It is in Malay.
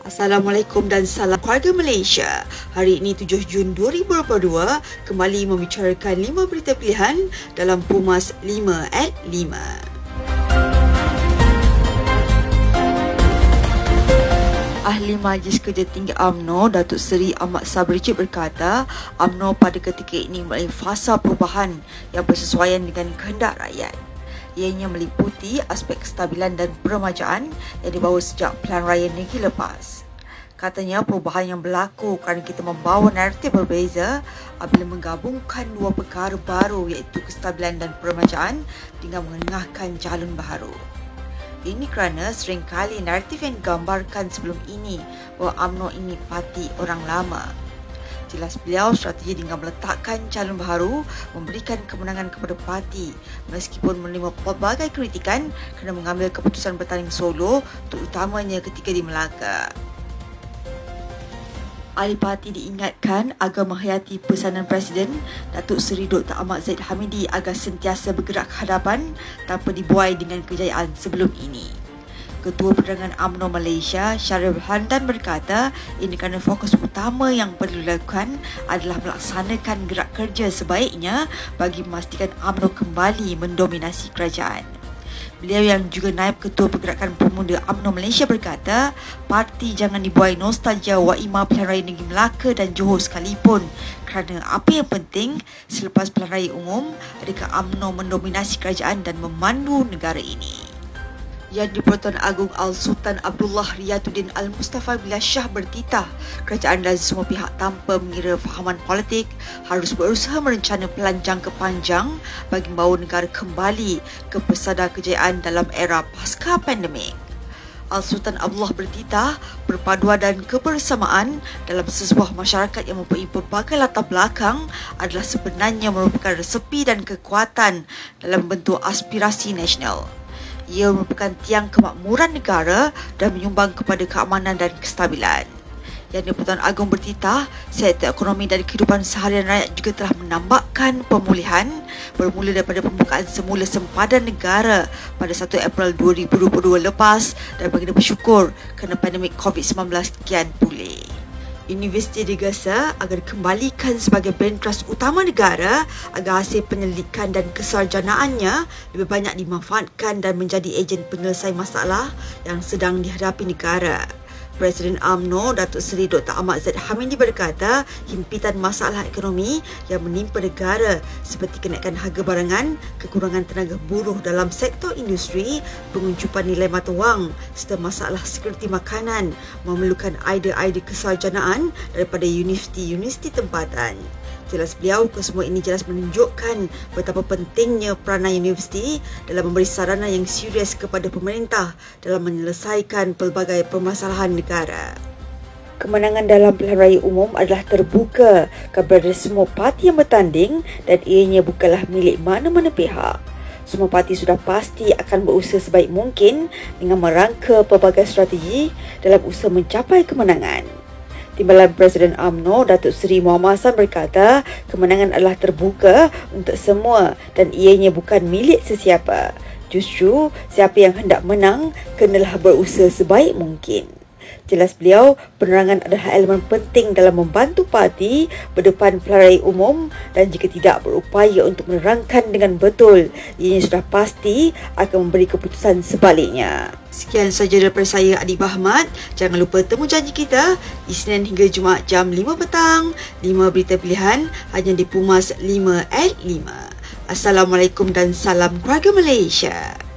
Assalamualaikum dan salam keluarga Malaysia. Hari ini 7 Jun 2022 kembali membicarakan 5 berita pilihan dalam Pumas 5 at 5. Ahli Majlis Kerja Tinggi AMNO, Datuk Seri Ahmad Sabri berkata, AMNO pada ketika ini melalui fasa perubahan yang bersesuaian dengan kehendak rakyat ianya meliputi aspek kestabilan dan peremajaan yang dibawa sejak Pelan Raya Negeri lepas. Katanya perubahan yang berlaku kerana kita membawa naratif berbeza apabila menggabungkan dua perkara baru iaitu kestabilan dan peremajaan dengan mengenahkan jalon baru. Ini kerana seringkali naratif yang digambarkan sebelum ini bahawa UMNO ini parti orang lama jelas beliau strategi dengan meletakkan calon baru memberikan kemenangan kepada parti meskipun menerima pelbagai kritikan kerana mengambil keputusan bertanding solo terutamanya ketika di Melaka. Ahli parti diingatkan agar menghayati pesanan Presiden Datuk Seri Dr. Ahmad Zaid Hamidi agar sentiasa bergerak ke hadapan tanpa dibuai dengan kejayaan sebelum ini. Ketua Penerangan UMNO Malaysia, Syarif Handan berkata, ini kerana fokus utama yang perlu dilakukan adalah melaksanakan gerak kerja sebaiknya bagi memastikan UMNO kembali mendominasi kerajaan. Beliau yang juga naib ketua pergerakan pemuda UMNO Malaysia berkata, parti jangan dibuai nostalgia Waimah Pilihan Raya Negeri Melaka dan Johor sekalipun kerana apa yang penting selepas pilihan raya umum adakah UMNO mendominasi kerajaan dan memandu negara ini yang di-Pertuan Agong Al-Sultan Abdullah Riyatuddin Al-Mustafa Bila Shah bertitah kerajaan dan semua pihak tanpa mengira fahaman politik harus berusaha merencana pelan jangka panjang bagi membawa negara kembali ke pesada kejayaan dalam era pasca pandemik. Al-Sultan Abdullah bertitah perpaduan dan kebersamaan dalam sebuah masyarakat yang mempunyai pelbagai latar belakang adalah sebenarnya merupakan resepi dan kekuatan dalam bentuk aspirasi nasional. Ia merupakan tiang kemakmuran negara dan menyumbang kepada keamanan dan kestabilan. Yang di-Pertuan Agong bertitah, sektor ekonomi dan kehidupan seharian rakyat juga telah menambahkan pemulihan bermula daripada pembukaan semula sempadan negara pada 1 April 2022 lepas dan bagi bersyukur kerana pandemik COVID-19 kian pulih. Universiti digesa agar dikembalikan sebagai bentras utama negara agar hasil penyelidikan dan kesarjanaannya lebih banyak dimanfaatkan dan menjadi ejen penyelesaian masalah yang sedang dihadapi negara. Presiden AMNO Datuk Seri Dr. Ahmad Zaid Hamidi berkata himpitan masalah ekonomi yang menimpa negara seperti kenaikan harga barangan, kekurangan tenaga buruh dalam sektor industri, penguncupan nilai mata wang serta masalah sekuriti makanan memerlukan idea-idea kesarjanaan daripada universiti-universiti tempatan. Jelas beliau kesemua ini jelas menunjukkan betapa pentingnya peranan universiti dalam memberi sarana yang serius kepada pemerintah dalam menyelesaikan pelbagai permasalahan negara. Kemenangan dalam pilihan raya umum adalah terbuka kepada semua parti yang bertanding dan ianya bukanlah milik mana-mana pihak. Semua parti sudah pasti akan berusaha sebaik mungkin dengan merangka pelbagai strategi dalam usaha mencapai kemenangan. Timbalan Presiden AMNO Datuk Seri Muhammad Hassan berkata kemenangan adalah terbuka untuk semua dan ianya bukan milik sesiapa. Justru siapa yang hendak menang kenalah berusaha sebaik mungkin. Jelas beliau, penerangan adalah elemen penting dalam membantu parti berdepan pelarai umum dan jika tidak berupaya untuk menerangkan dengan betul, ia sudah pasti akan memberi keputusan sebaliknya. Sekian saja daripada saya Adi Bahmat. Jangan lupa temu janji kita Isnin hingga Jumaat jam 5 petang. 5 berita pilihan hanya di Pumas 5 at 5. Assalamualaikum dan salam keluarga Malaysia.